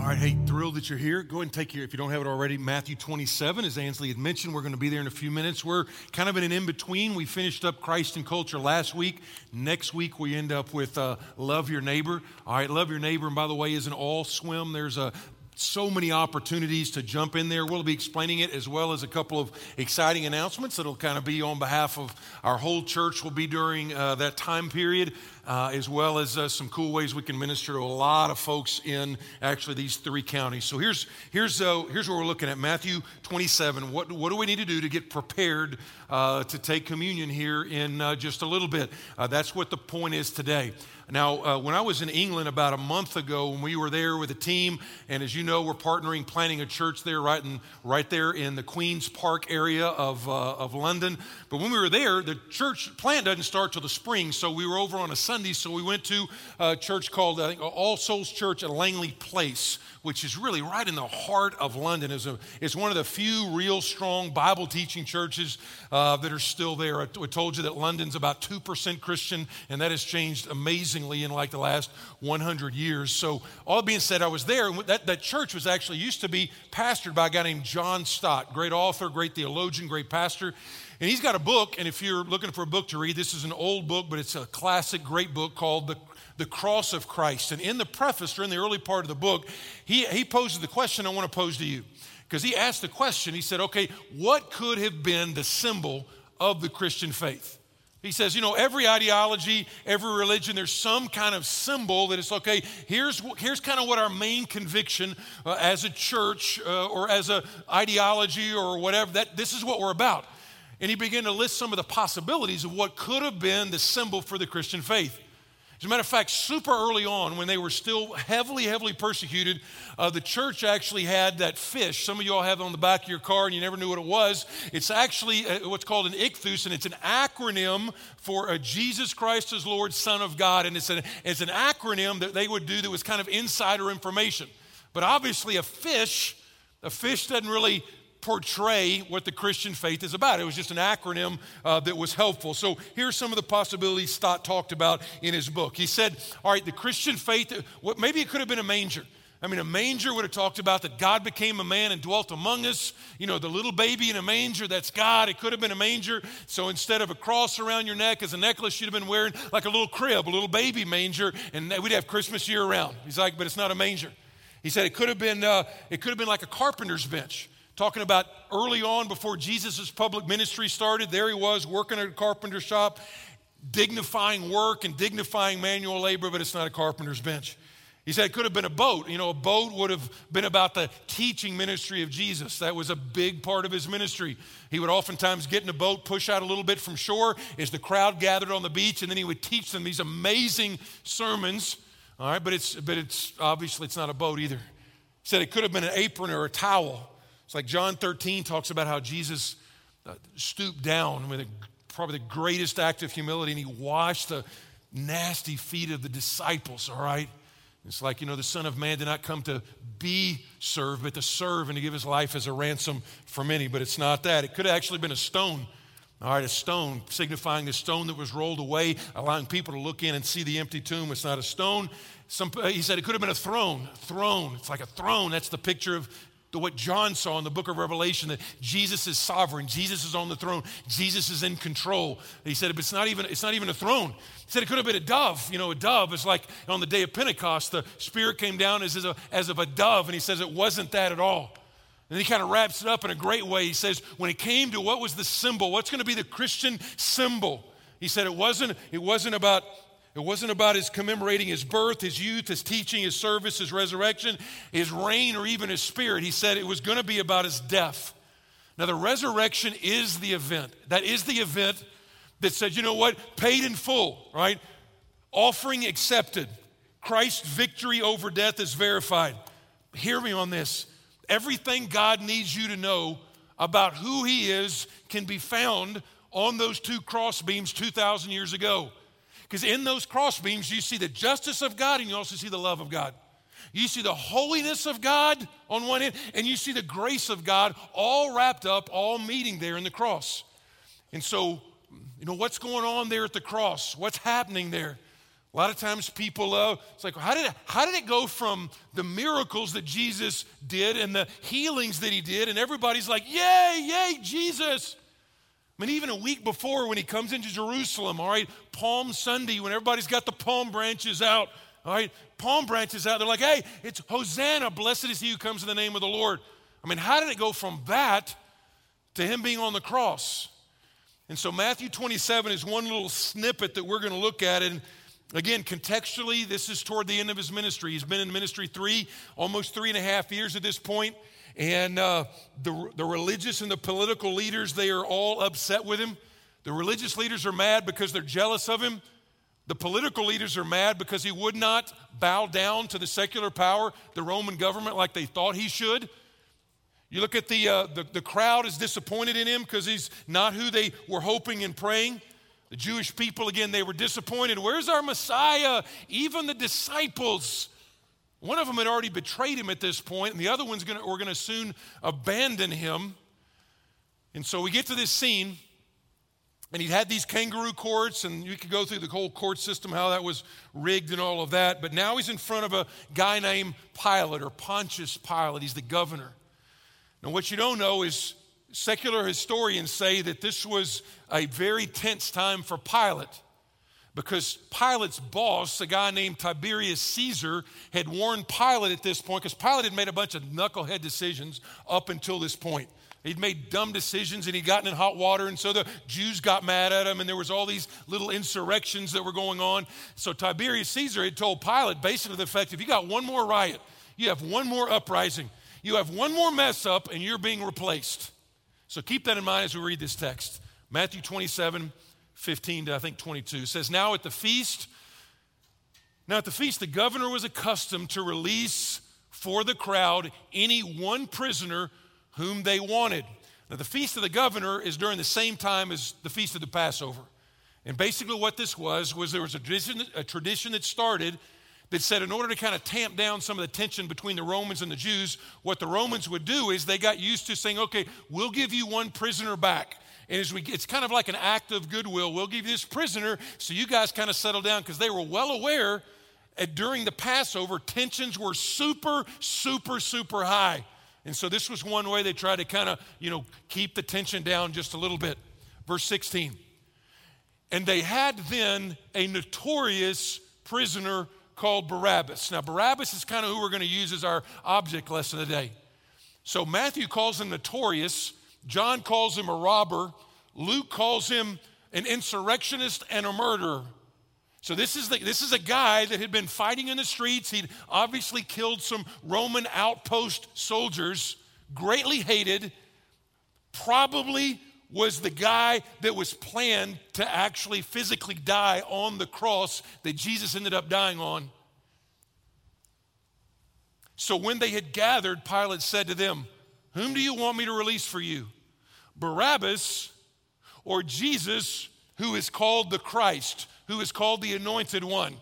All right, hey, thrilled that you're here. Go ahead and take your, if you don't have it already, Matthew 27. As Ansley had mentioned, we're going to be there in a few minutes. We're kind of in an in between. We finished up Christ and Culture last week. Next week, we end up with uh, Love Your Neighbor. All right, Love Your Neighbor, and by the way, is an all swim. There's a so many opportunities to jump in there. We'll be explaining it as well as a couple of exciting announcements that'll kind of be on behalf of our whole church, will be during uh, that time period uh, as well as uh, some cool ways we can minister to a lot of folks in actually these three counties. So here's, here's, uh, here's what we're looking at Matthew 27. What, what do we need to do to get prepared uh, to take communion here in uh, just a little bit? Uh, that's what the point is today. Now, uh, when I was in England about a month ago, when we were there with a team, and as you know, we're partnering, planning a church there, right, in, right there in the Queen's Park area of, uh, of London. But when we were there, the church plant doesn't start till the spring, so we were over on a Sunday, so we went to a church called I think, All Souls Church at Langham Place, which is really right in the heart of London. It's, a, it's one of the few real strong Bible teaching churches uh, that are still there. I, I told you that London's about 2% Christian, and that has changed amazingly in like the last 100 years. So, all being said, I was there, and that, that church was actually used to be pastored by a guy named John Stott, great author, great theologian, great pastor. And he's got a book, and if you're looking for a book to read, this is an old book, but it's a classic, great book called The, the Cross of Christ. And in the preface, or in the early part of the book, he, he poses the question I want to pose to you. Because he asked the question, he said, okay, what could have been the symbol of the Christian faith? He says, you know, every ideology, every religion, there's some kind of symbol that it's okay. Here's, here's kind of what our main conviction uh, as a church uh, or as an ideology or whatever, that this is what we're about. And he began to list some of the possibilities of what could have been the symbol for the Christian faith. As a matter of fact, super early on, when they were still heavily, heavily persecuted, uh, the church actually had that fish. Some of you all have it on the back of your car and you never knew what it was. It's actually uh, what's called an ichthus, and it's an acronym for uh, Jesus Christ as Lord, Son of God. And it's an, it's an acronym that they would do that was kind of insider information. But obviously, a fish, a fish doesn't really portray what the Christian faith is about. It was just an acronym uh, that was helpful. So here's some of the possibilities Stott talked about in his book. He said, All right, the Christian faith, what, maybe it could have been a manger. I mean, a manger would have talked about that God became a man and dwelt among us. You know, the little baby in a manger, that's God. It could have been a manger. So instead of a cross around your neck as a necklace, you'd have been wearing like a little crib, a little baby manger, and we'd have Christmas year round. He's like, but it's not a manger. He said it could have been, uh, it could have been like a carpenter's bench talking about early on before Jesus' public ministry started. There he was working at a carpenter shop, dignifying work and dignifying manual labor, but it's not a carpenter's bench. He said it could have been a boat. You know, a boat would have been about the teaching ministry of Jesus. That was a big part of his ministry. He would oftentimes get in a boat, push out a little bit from shore as the crowd gathered on the beach, and then he would teach them these amazing sermons. All right, but it's but it's obviously it's not a boat either. He said it could have been an apron or a towel. It's like John 13 talks about how Jesus uh, stooped down with a, probably the greatest act of humility and he washed the nasty feet of the disciples, all right? It's like, you know, the Son of Man did not come to be served, but to serve and to give his life as a ransom for many. But it's not that. It could have actually been a stone. All right, a stone, signifying the stone that was rolled away, allowing people to look in and see the empty tomb. It's not a stone. Some, he said it could have been a throne. A Throne. It's like a throne. That's the picture of to what John saw in the book of Revelation that Jesus is sovereign, Jesus is on the throne, Jesus is in control. He said, it's not even, it's not even a throne. He said it could have been a dove. You know, a dove is like on the day of Pentecost, the Spirit came down as, as, a, as of a dove, and he says it wasn't that at all. And he kind of wraps it up in a great way. He says, when it came to what was the symbol, what's going to be the Christian symbol? He said it wasn't, it wasn't about it wasn't about his commemorating his birth, his youth, his teaching, his service, his resurrection, his reign, or even his spirit. He said it was going to be about his death. Now, the resurrection is the event. That is the event that said, you know what? Paid in full, right? Offering accepted. Christ's victory over death is verified. Hear me on this. Everything God needs you to know about who He is can be found on those two cross beams 2,000 years ago. Because in those crossbeams, you see the justice of God and you also see the love of God. You see the holiness of God on one end, and you see the grace of God all wrapped up, all meeting there in the cross. And so, you know, what's going on there at the cross? What's happening there? A lot of times people, uh, it's like, how did, how did it go from the miracles that Jesus did and the healings that he did, and everybody's like, yay, yay, Jesus. I mean, even a week before when he comes into Jerusalem, all right, Palm Sunday, when everybody's got the palm branches out, all right, palm branches out, they're like, hey, it's Hosanna, blessed is he who comes in the name of the Lord. I mean, how did it go from that to him being on the cross? And so Matthew 27 is one little snippet that we're going to look at. And Again, contextually, this is toward the end of his ministry. He's been in ministry three, almost three and a half years at this point. And uh, the, the religious and the political leaders, they are all upset with him. The religious leaders are mad because they're jealous of him. The political leaders are mad because he would not bow down to the secular power, the Roman government, like they thought he should. You look at the, uh, the, the crowd is disappointed in him because he's not who they were hoping and praying. The Jewish people, again, they were disappointed. Where's our Messiah? Even the disciples. One of them had already betrayed him at this point, and the other one's gonna, were going to soon abandon him. And so we get to this scene, and he'd had these kangaroo courts, and you could go through the whole court system, how that was rigged and all of that. But now he's in front of a guy named Pilate or Pontius Pilate. He's the governor. Now, what you don't know is Secular historians say that this was a very tense time for Pilate because Pilate's boss, a guy named Tiberius Caesar, had warned Pilate at this point because Pilate had made a bunch of knucklehead decisions up until this point. He'd made dumb decisions and he'd gotten in hot water, and so the Jews got mad at him, and there was all these little insurrections that were going on. So Tiberius Caesar had told Pilate, basically the effect, if you got one more riot, you have one more uprising, you have one more mess up, and you're being replaced. So keep that in mind as we read this text. Matthew 27, 15 to I think 22 says, Now at the feast, now at the feast, the governor was accustomed to release for the crowd any one prisoner whom they wanted. Now, the feast of the governor is during the same time as the feast of the Passover. And basically, what this was, was there was a tradition, a tradition that started that said in order to kind of tamp down some of the tension between the Romans and the Jews, what the Romans would do is they got used to saying, okay, we'll give you one prisoner back. And as we, it's kind of like an act of goodwill. We'll give you this prisoner so you guys kind of settle down because they were well aware that during the Passover, tensions were super, super, super high. And so this was one way they tried to kind of, you know, keep the tension down just a little bit. Verse 16. And they had then a notorious prisoner called Barabbas. Now, Barabbas is kind of who we're going to use as our object lesson today. So, Matthew calls him notorious, John calls him a robber, Luke calls him an insurrectionist and a murderer. So this is, the, this is a guy that had been fighting in the streets. He'd obviously killed some Roman outpost soldiers, greatly hated, probably was the guy that was planned to actually physically die on the cross that Jesus ended up dying on. So when they had gathered, Pilate said to them, Whom do you want me to release for you? Barabbas or Jesus, who is called the Christ, who is called the Anointed One?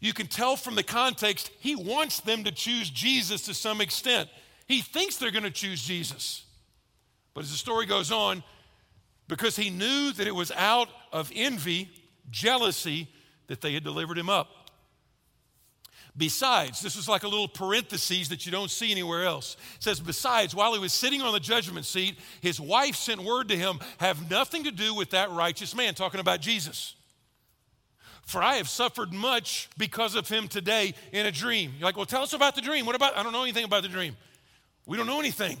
You can tell from the context, he wants them to choose Jesus to some extent. He thinks they're going to choose Jesus. But as the story goes on, because he knew that it was out of envy, jealousy, that they had delivered him up. Besides, this is like a little parenthesis that you don't see anywhere else. It says, Besides, while he was sitting on the judgment seat, his wife sent word to him, Have nothing to do with that righteous man, talking about Jesus. For I have suffered much because of him today in a dream. You're like, Well, tell us about the dream. What about? I don't know anything about the dream. We don't know anything.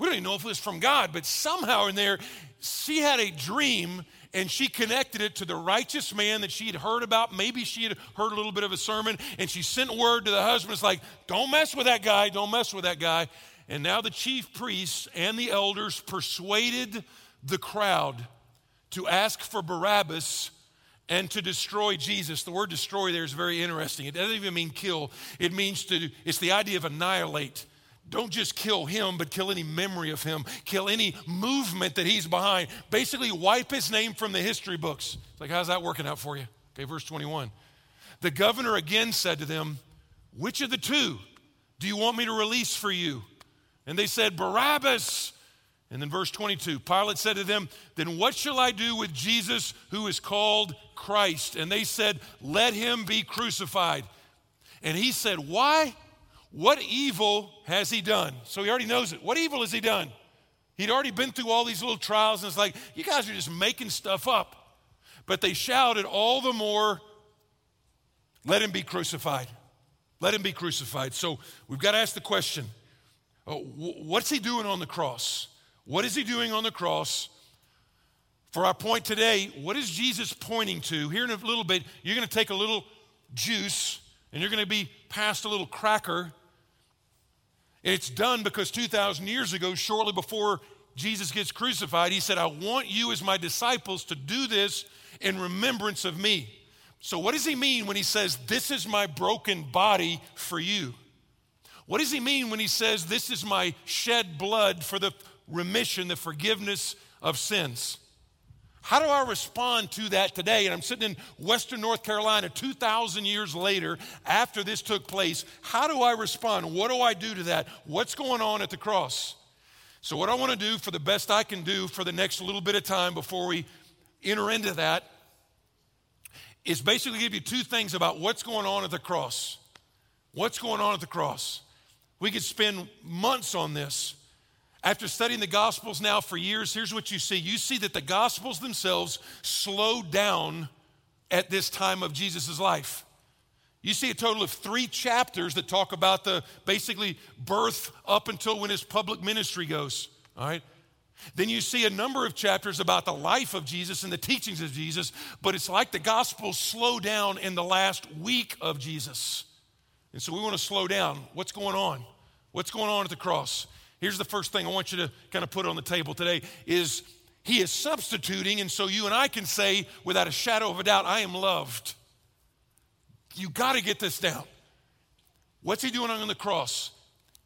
We don't even know if it was from God, but somehow in there, she had a dream and she connected it to the righteous man that she had heard about. Maybe she had heard a little bit of a sermon and she sent word to the husband. It's like, don't mess with that guy, don't mess with that guy. And now the chief priests and the elders persuaded the crowd to ask for Barabbas and to destroy Jesus. The word destroy there is very interesting. It doesn't even mean kill, it means to, it's the idea of annihilate. Don't just kill him, but kill any memory of him, kill any movement that he's behind. Basically, wipe his name from the history books. It's like, how's that working out for you? Okay, verse 21. The governor again said to them, Which of the two do you want me to release for you? And they said, Barabbas. And then verse 22 Pilate said to them, Then what shall I do with Jesus who is called Christ? And they said, Let him be crucified. And he said, Why? What evil has he done? So he already knows it. What evil has he done? He'd already been through all these little trials, and it's like, You guys are just making stuff up. But they shouted all the more, Let him be crucified. Let him be crucified. So we've got to ask the question oh, what's he doing on the cross? What is he doing on the cross? For our point today, what is Jesus pointing to? Here in a little bit, you're going to take a little juice and you're going to be passed a little cracker. It's done because 2,000 years ago, shortly before Jesus gets crucified, he said, I want you as my disciples to do this in remembrance of me. So, what does he mean when he says, This is my broken body for you? What does he mean when he says, This is my shed blood for the remission, the forgiveness of sins. How do I respond to that today? And I'm sitting in Western North Carolina 2,000 years later after this took place. How do I respond? What do I do to that? What's going on at the cross? So, what I want to do for the best I can do for the next little bit of time before we enter into that is basically give you two things about what's going on at the cross. What's going on at the cross? We could spend months on this. After studying the Gospels now for years, here's what you see you see that the Gospels themselves slow down at this time of Jesus' life. You see a total of three chapters that talk about the basically birth up until when his public ministry goes. All right. Then you see a number of chapters about the life of Jesus and the teachings of Jesus, but it's like the Gospels slow down in the last week of Jesus. And so we want to slow down. What's going on? What's going on at the cross? Here's the first thing I want you to kind of put on the table today is he is substituting and so you and I can say without a shadow of a doubt I am loved. You got to get this down. What's he doing on the cross?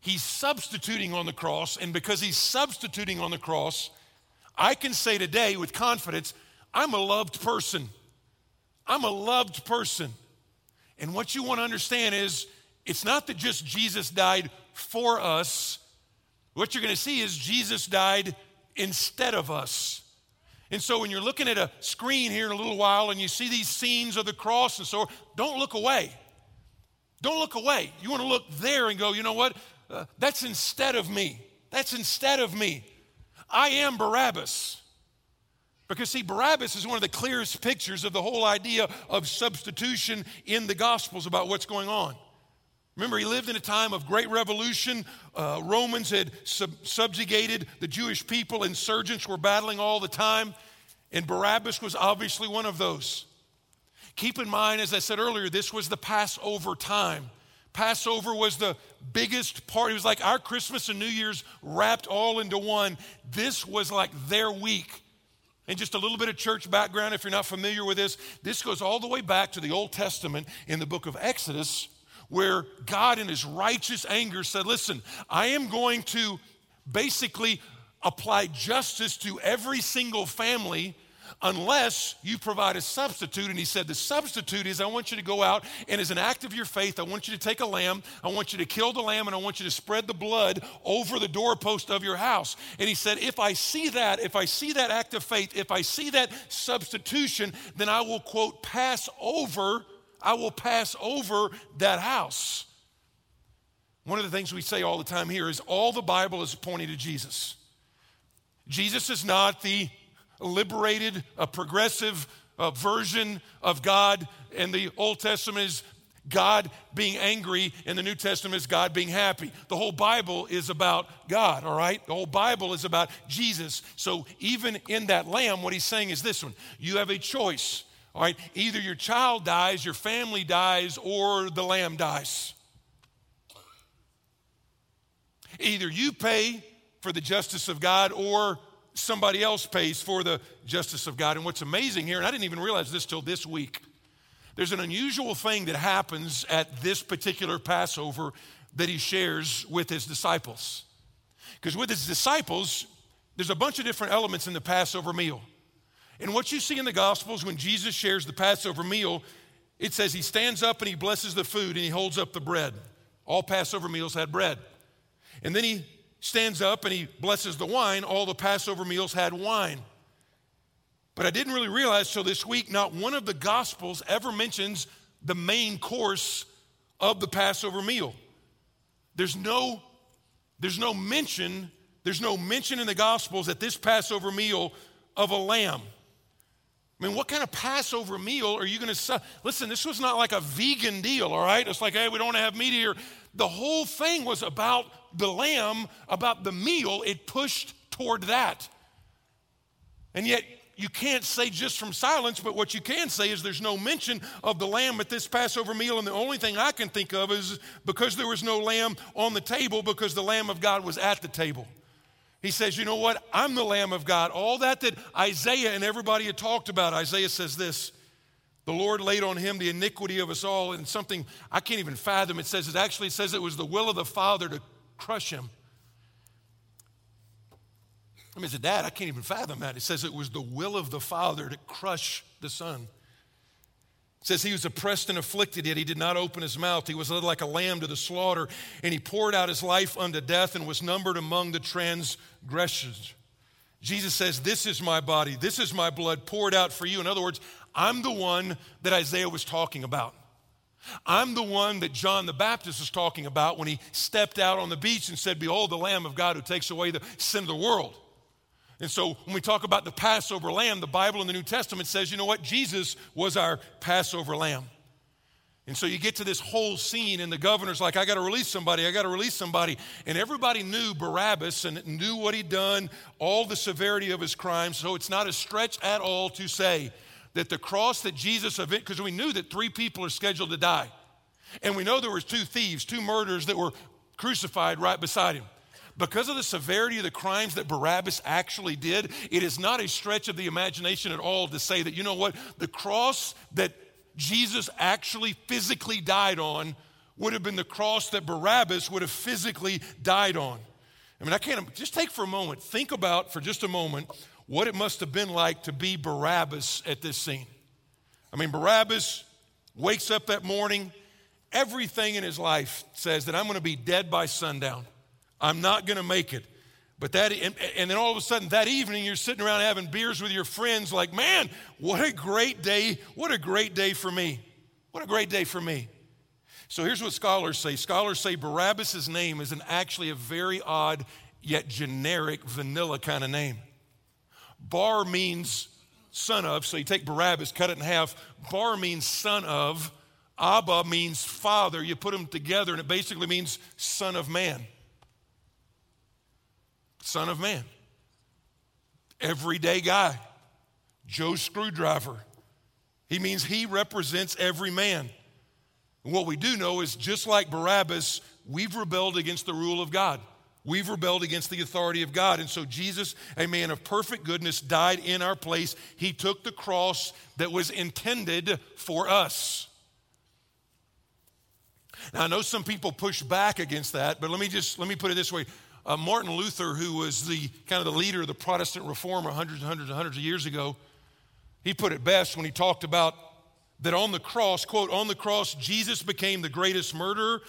He's substituting on the cross and because he's substituting on the cross, I can say today with confidence, I'm a loved person. I'm a loved person. And what you want to understand is it's not that just Jesus died for us, what you're going to see is Jesus died instead of us. And so when you're looking at a screen here in a little while and you see these scenes of the cross and so don't look away. Don't look away. You want to look there and go, you know what? Uh, that's instead of me. That's instead of me. I am Barabbas. Because, see, Barabbas is one of the clearest pictures of the whole idea of substitution in the Gospels about what's going on. Remember, he lived in a time of great revolution. Uh, Romans had sub- subjugated the Jewish people, insurgents were battling all the time, and Barabbas was obviously one of those. Keep in mind, as I said earlier, this was the Passover time. Passover was the biggest part. It was like our Christmas and New Year's wrapped all into one. This was like their week. And just a little bit of church background, if you're not familiar with this, this goes all the way back to the Old Testament in the book of Exodus where God, in his righteous anger, said, Listen, I am going to basically apply justice to every single family unless you provide a substitute. And he said, The substitute is I want you to go out and, as an act of your faith, I want you to take a lamb, I want you to kill the lamb, and I want you to spread the blood over the doorpost of your house. And he said, If I see that, if I see that act of faith, if I see that substitution, then I will, quote, pass over I will pass over that house. One of the things we say all the time here is all the Bible is pointing to Jesus. Jesus is not the liberated, a progressive uh, version of God, and the Old Testament is God being angry, and the New Testament is God being happy. The whole Bible is about God, all right? The whole Bible is about Jesus. So even in that lamb, what he's saying is this one you have a choice. All right, either your child dies, your family dies, or the lamb dies. Either you pay for the justice of God or somebody else pays for the justice of God. And what's amazing here, and I didn't even realize this till this week, there's an unusual thing that happens at this particular Passover that he shares with his disciples. Because with his disciples, there's a bunch of different elements in the Passover meal. And what you see in the Gospels when Jesus shares the Passover meal, it says he stands up and he blesses the food and he holds up the bread. All Passover meals had bread. And then he stands up and he blesses the wine, all the Passover meals had wine. But I didn't really realize till this week, not one of the Gospels ever mentions the main course of the Passover meal. There's no, there's no mention, there's no mention in the Gospels at this Passover meal of a lamb. I mean, what kind of Passover meal are you going to listen? This was not like a vegan deal, all right? It's like, hey, we don't want to have meat here. The whole thing was about the lamb, about the meal. It pushed toward that. And yet, you can't say just from silence, but what you can say is there's no mention of the lamb at this Passover meal. And the only thing I can think of is because there was no lamb on the table, because the Lamb of God was at the table. He says, You know what? I'm the Lamb of God. All that that Isaiah and everybody had talked about, Isaiah says this the Lord laid on him the iniquity of us all, and something I can't even fathom. It says, it actually says it was the will of the Father to crush him. I mean, as a dad, I can't even fathom that. It says it was the will of the Father to crush the Son. Says he was oppressed and afflicted, yet he did not open his mouth. He was led like a lamb to the slaughter, and he poured out his life unto death and was numbered among the transgressors. Jesus says, This is my body, this is my blood poured out for you. In other words, I'm the one that Isaiah was talking about. I'm the one that John the Baptist was talking about when he stepped out on the beach and said, Behold, the Lamb of God who takes away the sin of the world. And so when we talk about the Passover lamb, the Bible in the New Testament says, you know what? Jesus was our Passover lamb. And so you get to this whole scene, and the governor's like, I got to release somebody, I got to release somebody. And everybody knew Barabbas and knew what he'd done, all the severity of his crimes. So it's not a stretch at all to say that the cross that Jesus, because we knew that three people are scheduled to die. And we know there was two thieves, two murderers that were crucified right beside him. Because of the severity of the crimes that Barabbas actually did, it is not a stretch of the imagination at all to say that, you know what, the cross that Jesus actually physically died on would have been the cross that Barabbas would have physically died on. I mean, I can't just take for a moment, think about for just a moment what it must have been like to be Barabbas at this scene. I mean, Barabbas wakes up that morning, everything in his life says that I'm going to be dead by sundown. I'm not going to make it. But that, and, and, then all of a sudden that evening, you're sitting around having beers with your friends, like, man, what a great day. What a great day for me. What a great day for me. So here's what scholars say scholars say Barabbas' name is an actually a very odd yet generic vanilla kind of name. Bar means son of, so you take Barabbas, cut it in half. Bar means son of. Abba means father. You put them together, and it basically means son of man. Son of Man. Everyday guy. Joe Screwdriver. He means he represents every man. And what we do know is just like Barabbas, we've rebelled against the rule of God. We've rebelled against the authority of God. And so Jesus, a man of perfect goodness, died in our place. He took the cross that was intended for us. Now, I know some people push back against that, but let me just let me put it this way. Uh, Martin Luther, who was the kind of the leader of the Protestant reformer hundreds and hundreds and hundreds of years ago, he put it best when he talked about that on the cross, quote, on the cross, Jesus became the greatest murderer,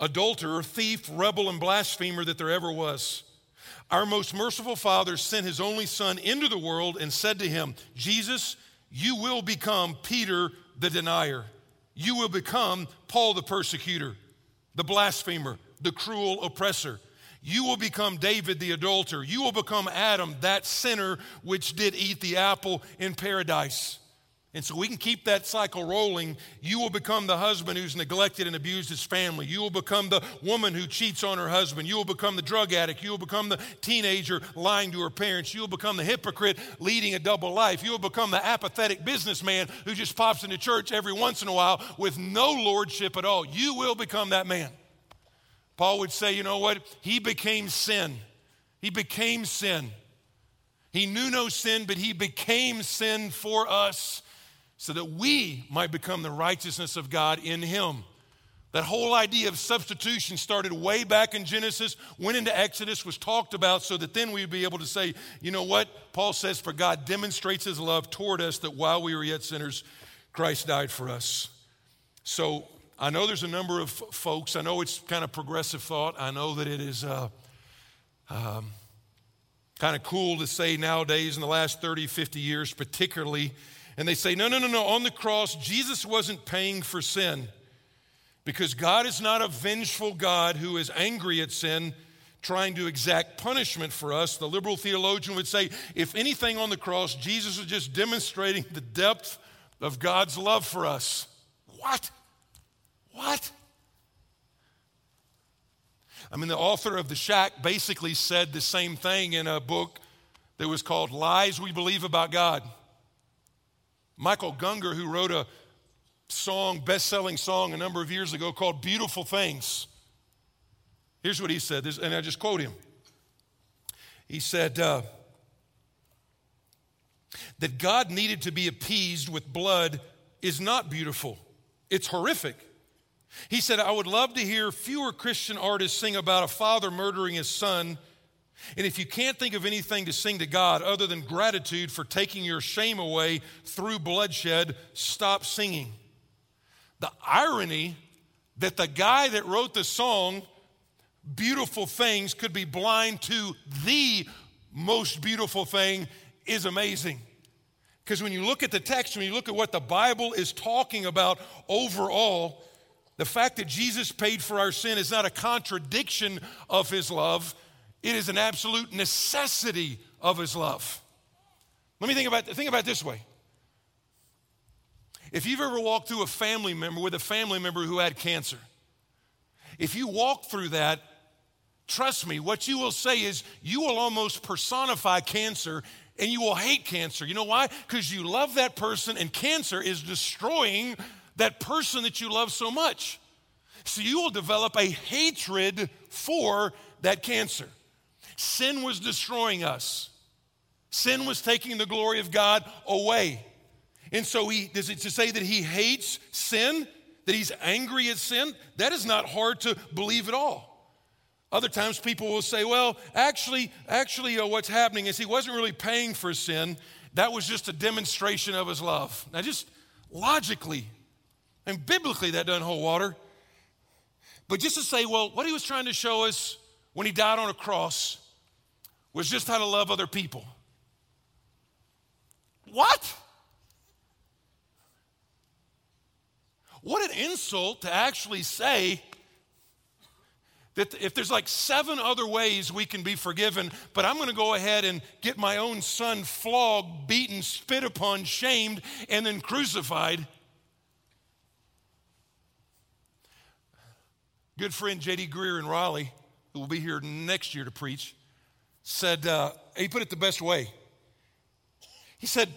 adulterer, thief, rebel, and blasphemer that there ever was. Our most merciful Father sent his only Son into the world and said to him, Jesus, you will become Peter the denier. You will become Paul the persecutor, the blasphemer, the cruel oppressor. You will become David the adulterer. You will become Adam, that sinner which did eat the apple in paradise. And so we can keep that cycle rolling. You will become the husband who's neglected and abused his family. You will become the woman who cheats on her husband. You will become the drug addict. You will become the teenager lying to her parents. You will become the hypocrite leading a double life. You will become the apathetic businessman who just pops into church every once in a while with no lordship at all. You will become that man. Paul would say, you know what? He became sin. He became sin. He knew no sin, but he became sin for us so that we might become the righteousness of God in him. That whole idea of substitution started way back in Genesis, went into Exodus, was talked about so that then we'd be able to say, you know what? Paul says, For God demonstrates his love toward us that while we were yet sinners, Christ died for us. So I know there's a number of folks, I know it's kind of progressive thought. I know that it is, uh, Um, kind of cool to say nowadays in the last 30, 50 years, particularly. And they say, no, no, no, no. On the cross, Jesus wasn't paying for sin because God is not a vengeful God who is angry at sin, trying to exact punishment for us. The liberal theologian would say, if anything on the cross, Jesus was just demonstrating the depth of God's love for us. What? What? I mean, the author of The Shack basically said the same thing in a book that was called Lies We Believe About God. Michael Gungor, who wrote a song, best selling song a number of years ago called Beautiful Things. Here's what he said, and I just quote him. He said, uh, that God needed to be appeased with blood is not beautiful, it's horrific. He said, I would love to hear fewer Christian artists sing about a father murdering his son. And if you can't think of anything to sing to God other than gratitude for taking your shame away through bloodshed, stop singing. The irony that the guy that wrote the song, Beautiful Things, could be blind to the most beautiful thing is amazing. Because when you look at the text, when you look at what the Bible is talking about overall, the fact that Jesus paid for our sin is not a contradiction of his love, it is an absolute necessity of his love. Let me think about, think about this way. If you've ever walked through a family member with a family member who had cancer, if you walk through that, trust me, what you will say is you will almost personify cancer and you will hate cancer. You know why? Because you love that person and cancer is destroying that person that you love so much. So you will develop a hatred for that cancer. Sin was destroying us. Sin was taking the glory of God away. And so he does it to say that he hates sin, that he's angry at sin? That is not hard to believe at all. Other times people will say, well, actually, actually, uh, what's happening is he wasn't really paying for sin. That was just a demonstration of his love. Now, just logically, and biblically, that doesn't hold water. But just to say, well, what he was trying to show us when he died on a cross was just how to love other people. What? What an insult to actually say that if there's like seven other ways we can be forgiven, but I'm going to go ahead and get my own son flogged, beaten, spit upon, shamed, and then crucified. Good friend J.D. Greear in Raleigh, who will be here next year to preach, said, uh, he put it the best way. He said,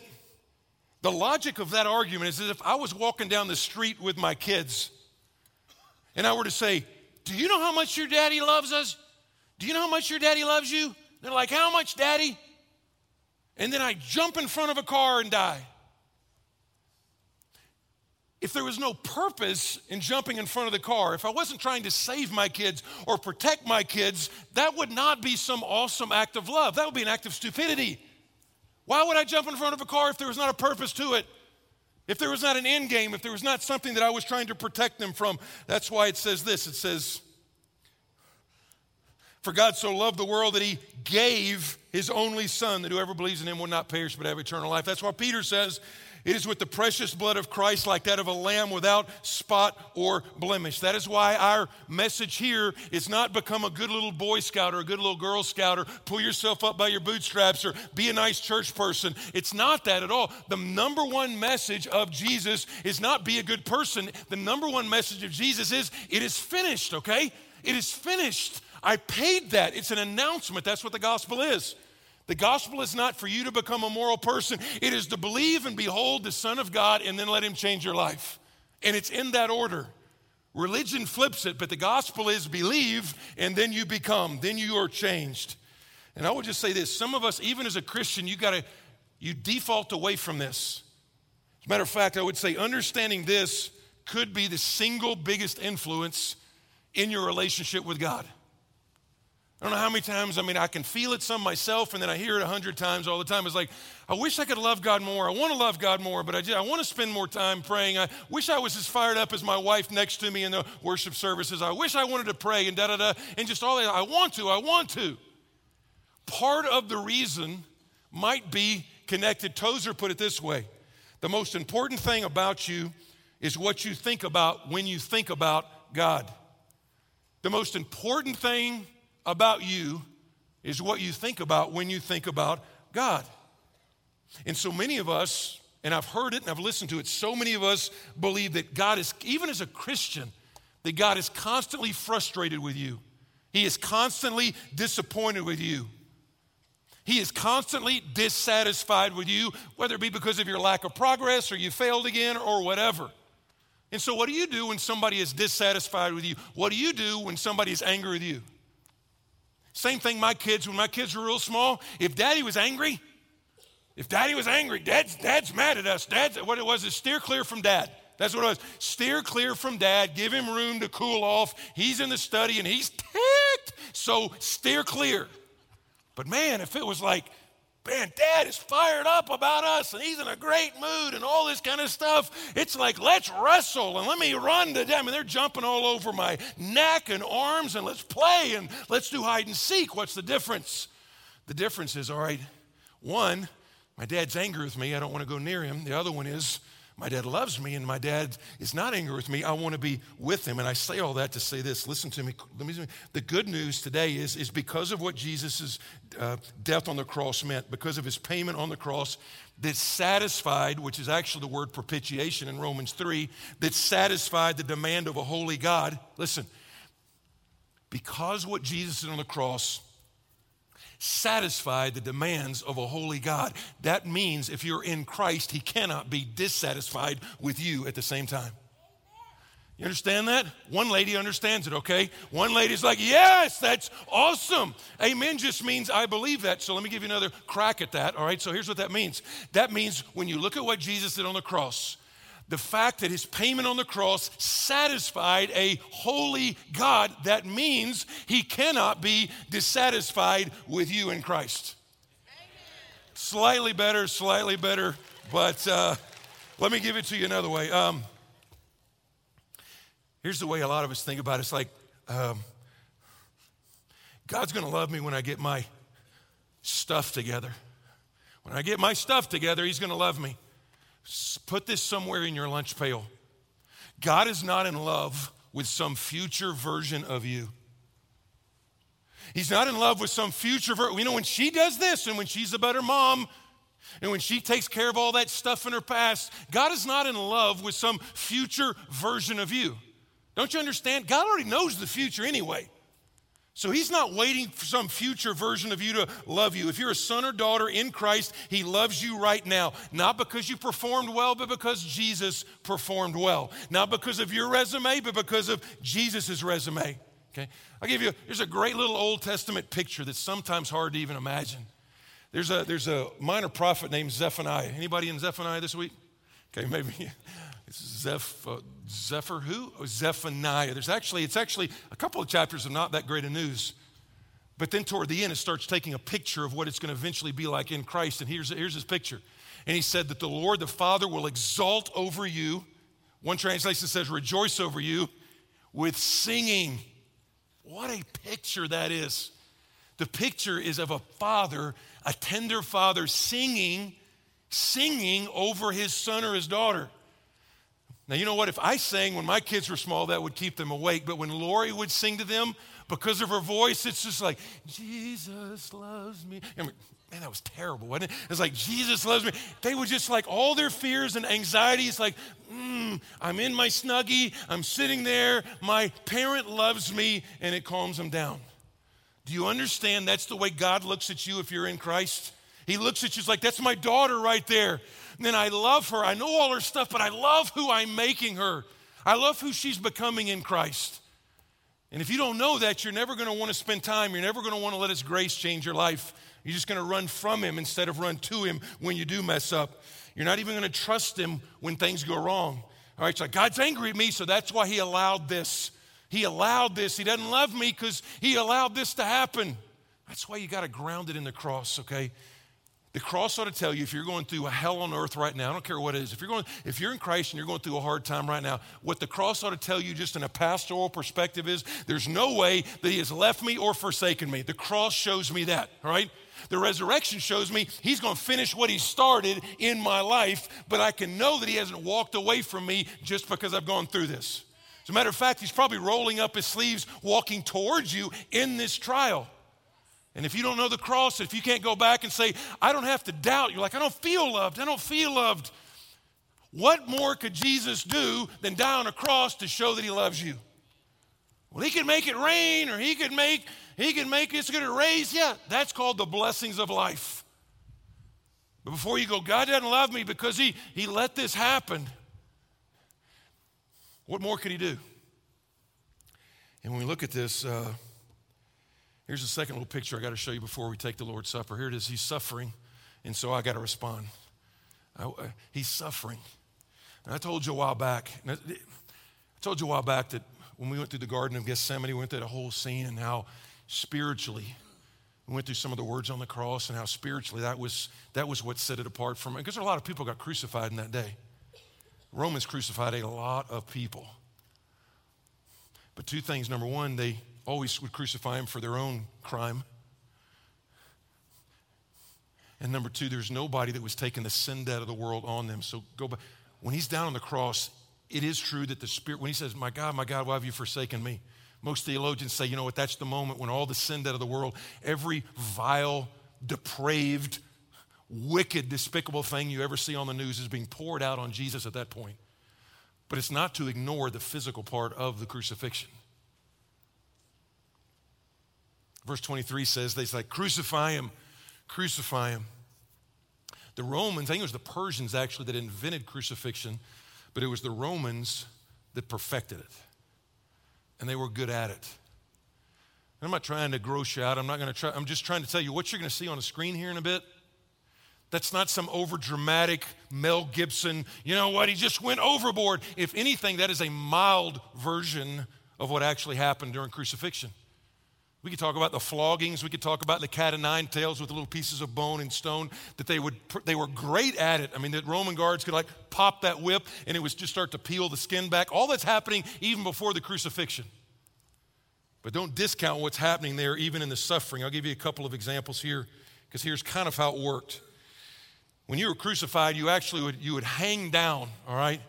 the logic of that argument is as if I was walking down the street with my kids and I were to say, Do you know how much your daddy loves us? Do you know how much your daddy loves you? They're like, How much, daddy? And then I jump in front of a car and die if there was no purpose in jumping in front of the car, if I wasn't trying to save my kids or protect my kids, that would not be some awesome act of love. That would be an act of stupidity. Why would I jump in front of a car if there was not a purpose to it? If there was not an end game, if there was not something that I was trying to protect them from? That's why it says this it says, For God so loved the world that he gave his only Son, that whoever believes in him will not perish but have eternal life. That's why Peter says, it is with the precious blood of Christ, like that of a lamb without spot or blemish. That is why our message here is not become a good little Boy Scout or a good little Girl Scout or pull yourself up by your bootstraps or be a nice church person. It's not that at all. The number one message of Jesus is not be a good person. The number one message of Jesus is it is finished, okay? It is finished. I paid that. It's an announcement. That's what the gospel is. The gospel is not for you to become a moral person, it is to believe and behold the Son of God and then let Him change your life. And it's in that order. Religion flips it, but the gospel is believe and then you become, then you are changed. And I would just say this some of us, even as a Christian, you got to, you default away from this. As a matter of fact, I would say understanding this could be the single biggest influence in your relationship with God. I don't know how many times, I mean, I can feel it some myself, and then I hear it a hundred times all the time. It's like, I wish I could love God more. I want to love God more, but I, just, I want to spend more time praying. I wish I was as fired up as my wife next to me in the worship services. I wish I wanted to pray and da da da, and just all that. I want to, I want to. part of the reason might be connected. Tozer put it this way The most important thing about you is what you think about when you think about God. The most important thing about you is what you think about when you think about God. And so many of us, and I've heard it and I've listened to it, so many of us believe that God is, even as a Christian, that God is constantly frustrated with you. He is constantly disappointed with you. He is constantly dissatisfied with you, whether it be because of your lack of progress or you failed again or whatever. And so, what do you do when somebody is dissatisfied with you? What do you do when somebody is angry with you? Same thing, my kids, when my kids were real small, if daddy was angry, if daddy was angry, dad's, dad's mad at us. Dad's, what it was is steer clear from dad. That's what it was. Steer clear from dad, give him room to cool off. He's in the study and he's ticked, so steer clear. But man, if it was like, man, dad is fired up about us and he's in a great mood and all this kind of stuff. It's like, let's wrestle and let me run to them. And they're jumping all over my neck and arms and let's play and let's do hide and seek. What's the difference? The difference is, all right, one, my dad's angry with me. I don't want to go near him. The other one is, my dad loves me and my dad is not angry with me. I want to be with him. And I say all that to say this. Listen to me. The good news today is, is because of what Jesus' uh, death on the cross meant, because of his payment on the cross, that satisfied, which is actually the word propitiation in Romans 3, that satisfied the demand of a holy God. Listen, because what Jesus did on the cross satisfy the demands of a holy God. That means if you're in Christ, He cannot be dissatisfied with you at the same time. You understand that? One lady understands it, okay? One lady's like, yes, that's awesome. Amen just means I believe that. So let me give you another crack at that, all right? So here's what that means that means when you look at what Jesus did on the cross, the fact that his payment on the cross satisfied a holy God, that means he cannot be dissatisfied with you in Christ. Amen. Slightly better, slightly better, but uh, let me give it to you another way. Um, here's the way a lot of us think about it it's like, um, God's gonna love me when I get my stuff together. When I get my stuff together, he's gonna love me. Put this somewhere in your lunch pail. God is not in love with some future version of you. He's not in love with some future version. You know, when she does this and when she's a better mom and when she takes care of all that stuff in her past, God is not in love with some future version of you. Don't you understand? God already knows the future anyway. So he's not waiting for some future version of you to love you. If you're a son or daughter in Christ, he loves you right now. Not because you performed well, but because Jesus performed well. Not because of your resume, but because of Jesus' resume. Okay? I'll give you, there's a great little Old Testament picture that's sometimes hard to even imagine. There's a, there's a minor prophet named Zephaniah. Anybody in Zephaniah this week? Okay, maybe Zeph, uh, Zephyr who? Oh, Zephaniah. There's actually, it's actually a couple of chapters of not that great of news. But then toward the end, it starts taking a picture of what it's going to eventually be like in Christ. And here's, here's his picture. And he said that the Lord, the Father, will exalt over you. One translation says, rejoice over you with singing. What a picture that is. The picture is of a father, a tender father, singing, singing over his son or his daughter. Now, you know what? If I sang when my kids were small, that would keep them awake. But when Lori would sing to them, because of her voice, it's just like, Jesus loves me. I mean, man, that was terrible, wasn't it? It's like, Jesus loves me. They would just like all their fears and anxieties, like, mm, I'm in my snuggie, I'm sitting there, my parent loves me, and it calms them down. Do you understand that's the way God looks at you if you're in Christ? He looks at you like, that's my daughter right there. And then I love her. I know all her stuff, but I love who I'm making her. I love who she's becoming in Christ. And if you don't know that, you're never going to want to spend time. You're never going to want to let His grace change your life. You're just going to run from Him instead of run to Him when you do mess up. You're not even going to trust Him when things go wrong. All right, so God's angry at me, so that's why He allowed this. He allowed this. He doesn't love me because He allowed this to happen. That's why you got to ground it in the cross, okay? The cross ought to tell you if you're going through hell on earth right now, I don't care what it is, if you're, going, if you're in Christ and you're going through a hard time right now, what the cross ought to tell you just in a pastoral perspective is there's no way that he has left me or forsaken me. The cross shows me that, all right? The resurrection shows me he's going to finish what he started in my life, but I can know that he hasn't walked away from me just because I've gone through this. As a matter of fact, he's probably rolling up his sleeves, walking towards you in this trial. And if you don't know the cross, if you can't go back and say, I don't have to doubt, you're like, I don't feel loved, I don't feel loved. What more could Jesus do than die on a cross to show that he loves you? Well, he could make it rain or he could make he could make it's to raise. Yeah, that's called the blessings of life. But before you go, God doesn't love me because he, he let this happen. What more could he do? And when we look at this, uh, Here's the second little picture I got to show you before we take the Lord's Supper. Here it is. He's suffering, and so I got to respond. I, uh, he's suffering. And I told you a while back, I told you a while back that when we went through the Garden of Gethsemane, we went through the whole scene and how spiritually we went through some of the words on the cross and how spiritually that was, that was what set it apart from it. Because a lot of people got crucified in that day. Romans crucified a lot of people. But two things. Number one, they always would crucify him for their own crime. And number two, there's nobody that was taking the sin debt of the world on them. So go back. When he's down on the cross, it is true that the Spirit, when he says, My God, my God, why have you forsaken me? Most theologians say, you know what, that's the moment when all the sin debt of the world, every vile, depraved, wicked, despicable thing you ever see on the news is being poured out on Jesus at that point. But it's not to ignore the physical part of the crucifixion. Verse 23 says, they say, crucify him, crucify him. The Romans, I think it was the Persians actually that invented crucifixion, but it was the Romans that perfected it. And they were good at it. And I'm not trying to gross you out. I'm not going to try. I'm just trying to tell you what you're going to see on the screen here in a bit. That's not some over dramatic Mel Gibson, you know what, he just went overboard. If anything, that is a mild version of what actually happened during crucifixion. We could talk about the floggings. We could talk about the cat o' nine tails with the little pieces of bone and stone that they would, they were great at it. I mean, the Roman guards could like pop that whip and it would just start to peel the skin back. All that's happening even before the crucifixion. But don't discount what's happening there, even in the suffering. I'll give you a couple of examples here because here's kind of how it worked. When you were crucified, you actually would, you would hang down, all right?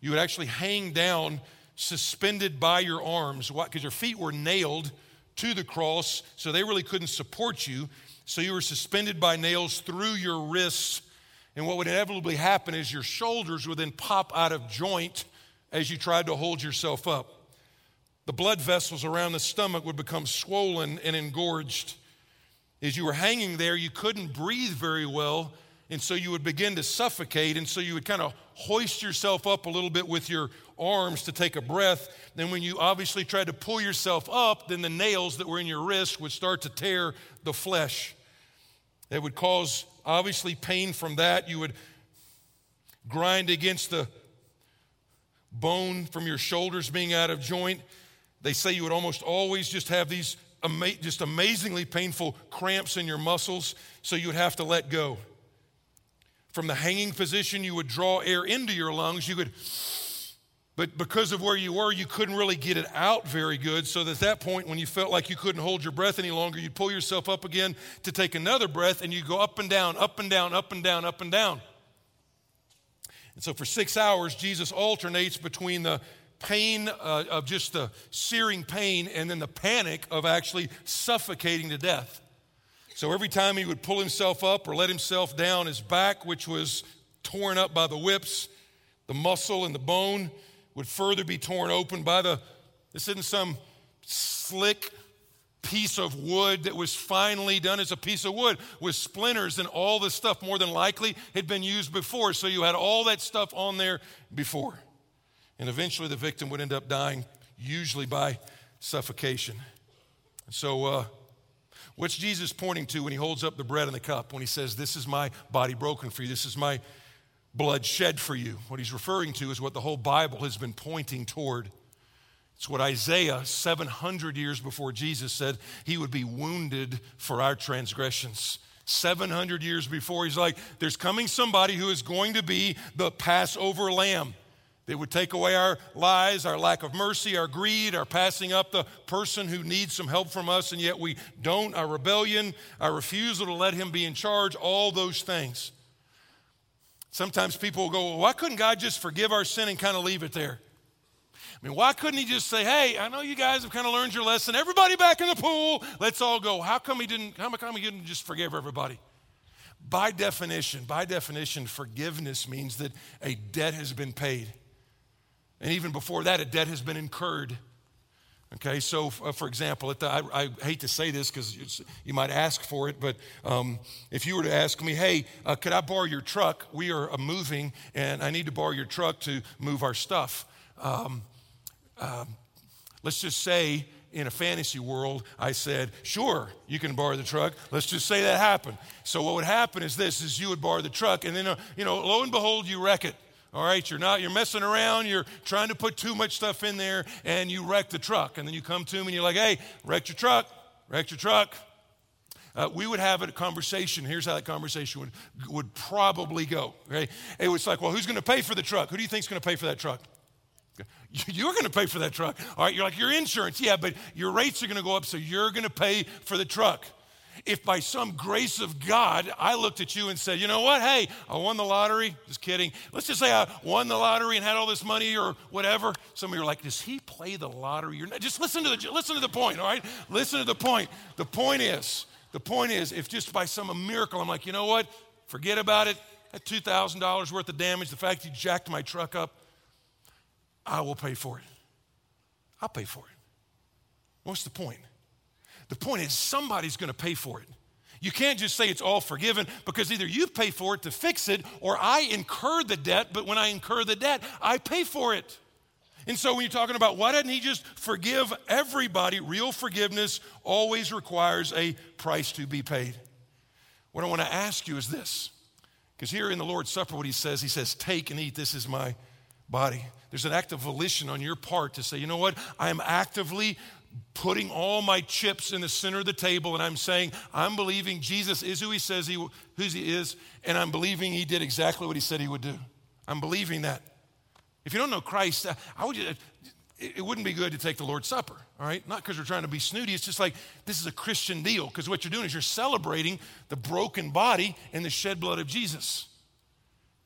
You would actually hang down suspended by your arms. Because your feet were nailed to the cross, so they really couldn't support you. So you were suspended by nails through your wrists. And what would inevitably happen is your shoulders would then pop out of joint as you tried to hold yourself up. The blood vessels around the stomach would become swollen and engorged. As you were hanging there, you couldn't breathe very well, and so you would begin to suffocate. And so you would kind of hoist yourself up a little bit with your arms to take a breath. Then, when you obviously tried to pull yourself up, then the nails that were in your wrist would start to tear the flesh. It would cause obviously pain from that. You would grind against the bone from your shoulders being out of joint. They say you would almost always just have these ama- just amazingly painful cramps in your muscles, so you would have to let go. From the hanging position, you would draw air into your lungs. You could but because of where you were, you couldn't really get it out very good. So at that point, when you felt like you couldn't hold your breath any longer, you'd pull yourself up again to take another breath, and you go up and down, up and down, up and down, up and down. And so for six hours, Jesus alternates between the pain uh, of just the searing pain and then the panic of actually suffocating to death. So every time he would pull himself up or let himself down, his back, which was torn up by the whips, the muscle and the bone, would further be torn open by the, this isn't some slick piece of wood that was finally done as a piece of wood with splinters and all this stuff more than likely had been used before. So you had all that stuff on there before. And eventually the victim would end up dying, usually by suffocation. So, uh, what's Jesus pointing to when he holds up the bread and the cup? When he says, This is my body broken for you, this is my blood shed for you. What he's referring to is what the whole Bible has been pointing toward. It's what Isaiah, 700 years before Jesus, said he would be wounded for our transgressions 700 years before. He's like, there's coming somebody who is going to be the Passover lamb. That would take away our lies, our lack of mercy, our greed, our passing up the person who needs some help from us, and yet we don't, our rebellion, our refusal to let him be in charge, all those things. Sometimes people will go, well, why couldn't God just forgive our sin and kind of leave it there? I mean, why couldn't he just say, hey, I know you guys have kind of learned your lesson. Everybody back in the pool. Let's all go. How come he didn't, how come he didn't just forgive everybody? By definition, by definition, forgiveness means that a debt has been paid. And even before that, a debt has been incurred. Okay, so uh, for example, the, I, I, hate to say this because you might ask for it, but um, if you were to ask me, hey, uh, could I borrow your truck? We are uh, moving and I need to borrow your truck to move our stuff. Um, um, let's just say in a fantasy world, I said, sure, you can borrow the truck. Let's just say that happened. So what would happen is this, is you would borrow the truck and then, uh, you know, lo and behold, you wreck it. All right, you're not, you're messing around, you're trying to put too much stuff in there, and you wreck the truck. And then you come to me and you're like, hey, wrecked your truck, wrecked your truck. Uh, we would have a conversation. Here's how that conversation would, would probably go. Okay? It was like, well, who's going to pay for the truck? Who do you think is going to pay for that truck? You're going to pay for that truck. All right, you're like, your insurance, yeah, but your rates are going to go up, so you're going to pay for the truck. If by some grace of God, I looked at you and said, you know what, hey, I won the lottery, just kidding. Let's just say I won the lottery and had all this money or whatever. Some of you are like, does he play the lottery? You're not, just listen to, the, listen to the point, all right? Listen to the point. The point is, the point is, if just by some miracle, I'm like, you know what, forget about it, that $2,000 worth of damage, the fact you jacked my truck up, I will pay for it. I'll pay for it. What's the point? The point is, somebody's going to pay for it. You can't just say it's all forgiven because either you pay for it to fix it or I incur the debt, but when I incur the debt, I pay for it. And so when you're talking about why didn't he just forgive everybody, real forgiveness always requires a price to be paid. What I want to ask you is this because here in the Lord's Supper, what he says, he says, Take and eat, this is my body. There's an act of volition on your part to say, you know what? I am actively putting all my chips in the center of the table and I'm saying, I'm believing Jesus is who he says he, who he is, and I'm believing he did exactly what he said he would do. I'm believing that. If you don't know Christ, uh, I would, uh, it wouldn't be good to take the Lord's Supper, all right? Not because we're trying to be snooty. It's just like this is a Christian deal because what you're doing is you're celebrating the broken body and the shed blood of Jesus.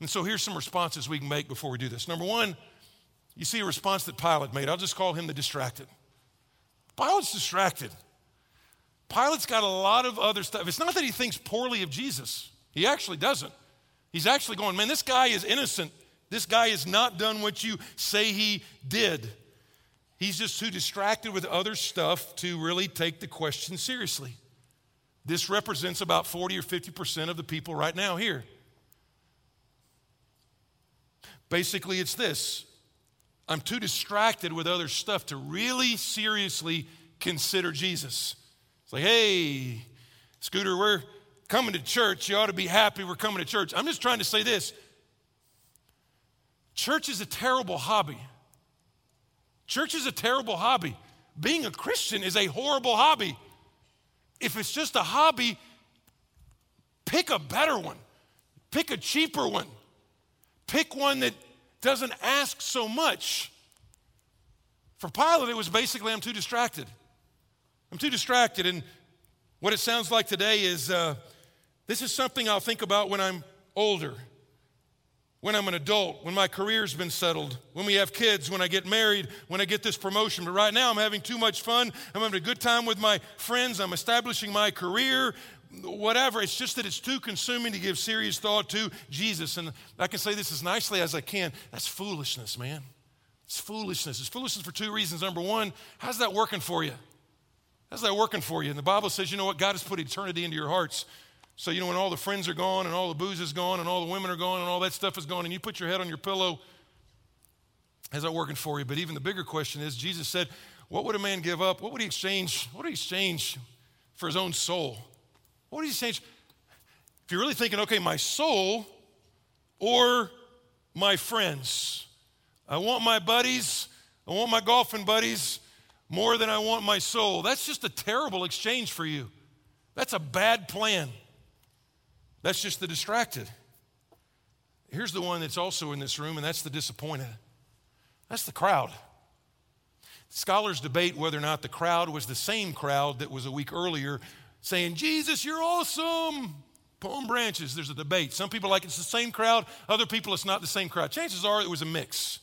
And so here's some responses we can make before we do this. Number one, you see a response that Pilate made. I'll just call him the distracted. Pilate's distracted. Pilate's got a lot of other stuff. It's not that he thinks poorly of Jesus, he actually doesn't. He's actually going, man, this guy is innocent. This guy has not done what you say he did. He's just too distracted with other stuff to really take the question seriously. This represents about 40 or 50% of the people right now here. Basically, it's this I'm too distracted with other stuff to really seriously consider Jesus. It's like, hey, Scooter, we're coming to church. You ought to be happy we're coming to church. I'm just trying to say this church is a terrible hobby. Church is a terrible hobby. Being a Christian is a horrible hobby. If it's just a hobby, pick a better one, pick a cheaper one, pick one that doesn't ask so much. For Pilate, it was basically, I'm too distracted. I'm too distracted. And what it sounds like today is uh, this is something I'll think about when I'm older, when I'm an adult, when my career's been settled, when we have kids, when I get married, when I get this promotion. But right now, I'm having too much fun. I'm having a good time with my friends. I'm establishing my career whatever. It's just that it's too consuming to give serious thought to Jesus. And I can say this as nicely as I can. That's foolishness, man. It's foolishness. It's foolishness for two reasons. Number one, how's that working for you? How's that working for you? And the Bible says, you know what? God has put eternity into your hearts. So, you know, when all the friends are gone and all the booze is gone and all the women are gone and all that stuff is gone and you put your head on your pillow, how's that working for you? But even the bigger question is Jesus said, what would a man give up? What would he exchange? What would he exchange for his own soul? What did he say? If you're really thinking, okay, my soul or my friends, I want my buddies, I want my golfing buddies more than I want my soul. That's just a terrible exchange for you. That's a bad plan. That's just the distracted. Here's the one that's also in this room, and that's the disappointed. That's the crowd. Scholars debate whether or not the crowd was the same crowd that was a week earlier saying, Jesus, you're awesome. Palm branches, there's a debate. Some people like it's the same crowd, other people it's not the same crowd. Chances are it was a mix.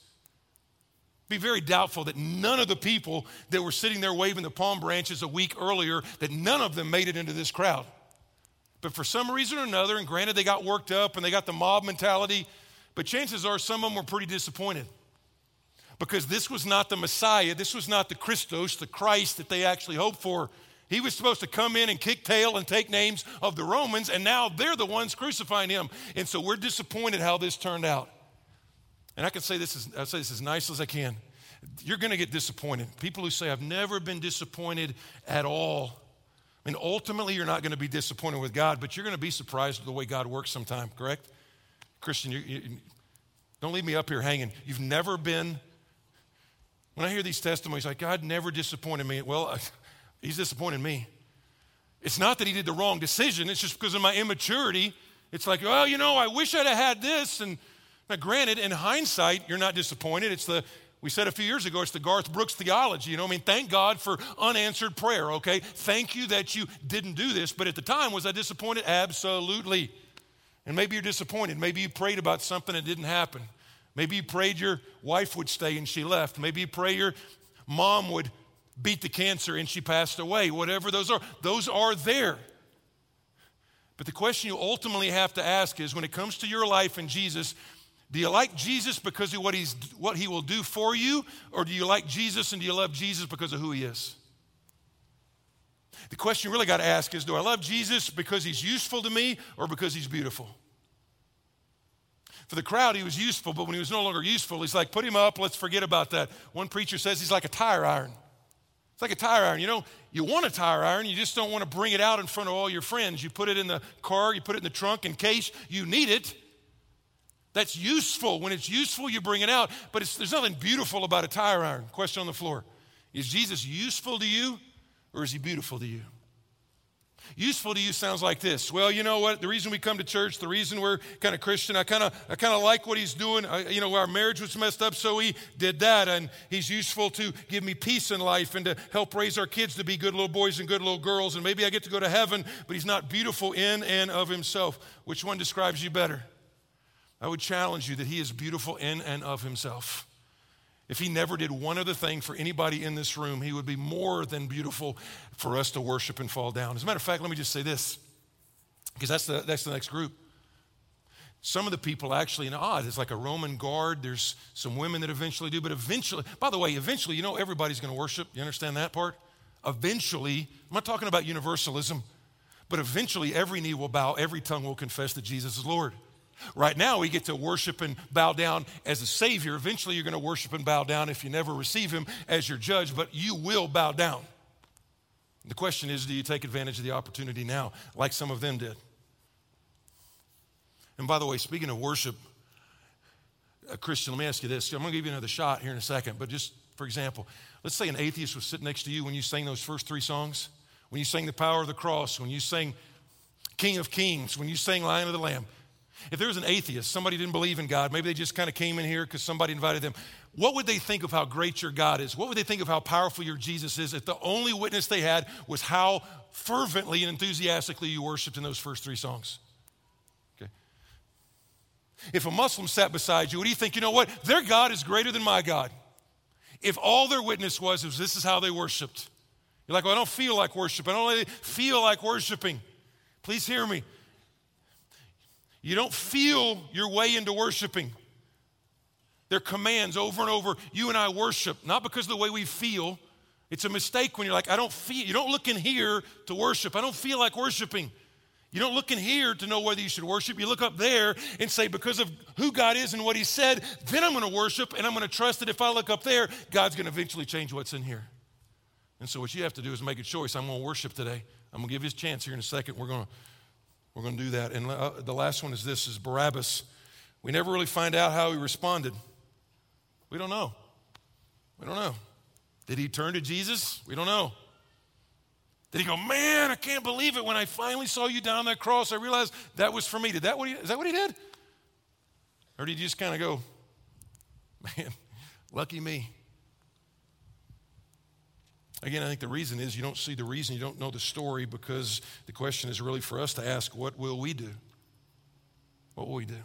Be very doubtful that none of the people that were sitting there waving the palm branches a week earlier, that none of them made it into this crowd. But for some reason or another, and granted they got worked up and they got the mob mentality, but chances are some of them were pretty disappointed. Because this was not the Messiah, this was not the Christos, the Christ that they actually hoped for. He was supposed to come in and kick tail and take names of the Romans, and now they're the ones crucifying him. And so we're disappointed how this turned out. And I can say this as, I say this as nice as I can. You're going to get disappointed. People who say, I've never been disappointed at all. I mean, ultimately, you're not going to be disappointed with God, but you're going to be surprised at the way God works sometime, correct? Christian, you, you, don't leave me up here hanging. You've never been, when I hear these testimonies, like, God never disappointed me. Well, he's disappointed me. It's not that he did the wrong decision, it's just because of my immaturity. It's like, well, you know, I wish I'd have had this. And now, granted, in hindsight, you're not disappointed. It's the we said a few years ago, it's the Garth Brooks theology. You know, I mean, thank God for unanswered prayer, okay? Thank you that you didn't do this. But at the time, was I disappointed? Absolutely. And maybe you're disappointed. Maybe you prayed about something that didn't happen. Maybe you prayed your wife would stay and she left. Maybe you pray your mom would beat the cancer and she passed away. Whatever those are, those are there. But the question you ultimately have to ask is when it comes to your life and Jesus, do you like Jesus because of what, he's, what he will do for you, or do you like Jesus and do you love Jesus because of who he is? The question you really got to ask is do I love Jesus because he's useful to me or because he's beautiful? For the crowd, he was useful, but when he was no longer useful, he's like, put him up, let's forget about that. One preacher says he's like a tire iron. It's like a tire iron. You know, you want a tire iron, you just don't want to bring it out in front of all your friends. You put it in the car, you put it in the trunk in case you need it. That's useful. When it's useful, you bring it out. But there's nothing beautiful about a tire iron. Question on the floor Is Jesus useful to you or is he beautiful to you? Useful to you sounds like this. Well, you know what? The reason we come to church, the reason we're kind of Christian, I kind of, I kind of like what he's doing. I, you know, our marriage was messed up, so he did that, and he's useful to give me peace in life and to help raise our kids to be good little boys and good little girls, and maybe I get to go to heaven. But he's not beautiful in and of himself. Which one describes you better? I would challenge you that he is beautiful in and of himself. If he never did one other thing for anybody in this room, he would be more than beautiful for us to worship and fall down. As a matter of fact, let me just say this, because that's the, that's the next group. Some of the people actually, in odd, it's like a Roman guard. There's some women that eventually do, but eventually, by the way, eventually, you know, everybody's going to worship. You understand that part? Eventually, I'm not talking about universalism, but eventually every knee will bow, every tongue will confess that Jesus is Lord. Right now, we get to worship and bow down as a Savior. Eventually, you're going to worship and bow down if you never receive Him as your judge, but you will bow down. The question is do you take advantage of the opportunity now, like some of them did? And by the way, speaking of worship, uh, Christian, let me ask you this. I'm going to give you another shot here in a second, but just for example, let's say an atheist was sitting next to you when you sang those first three songs, when you sang The Power of the Cross, when you sang King of Kings, when you sang Lion of the Lamb. If there was an atheist, somebody didn't believe in God, maybe they just kind of came in here because somebody invited them, what would they think of how great your God is? What would they think of how powerful your Jesus is if the only witness they had was how fervently and enthusiastically you worshiped in those first three songs? Okay. If a Muslim sat beside you, would you think, you know what? Their God is greater than my God. If all their witness was, was this is how they worshiped. You're like, well, I don't feel like worship. I don't really feel like worshiping. Please hear me. You don't feel your way into worshiping. They're commands over and over. You and I worship, not because of the way we feel. It's a mistake when you're like, I don't feel, you don't look in here to worship. I don't feel like worshiping. You don't look in here to know whether you should worship. You look up there and say, because of who God is and what He said, then I'm going to worship and I'm going to trust that if I look up there, God's going to eventually change what's in here. And so, what you have to do is make a choice. I'm going to worship today. I'm going to give a chance here in a second. We're going to we're going to do that. And uh, the last one is this is Barabbas. We never really find out how he responded. We don't know. We don't know. Did he turn to Jesus? We don't know. Did he go, man, I can't believe it. When I finally saw you down that cross, I realized that was for me. Did that what he, is that what he did? Or did he just kind of go, man, lucky me? Again, I think the reason is you don't see the reason, you don't know the story, because the question is really for us to ask, what will we do? What will we do?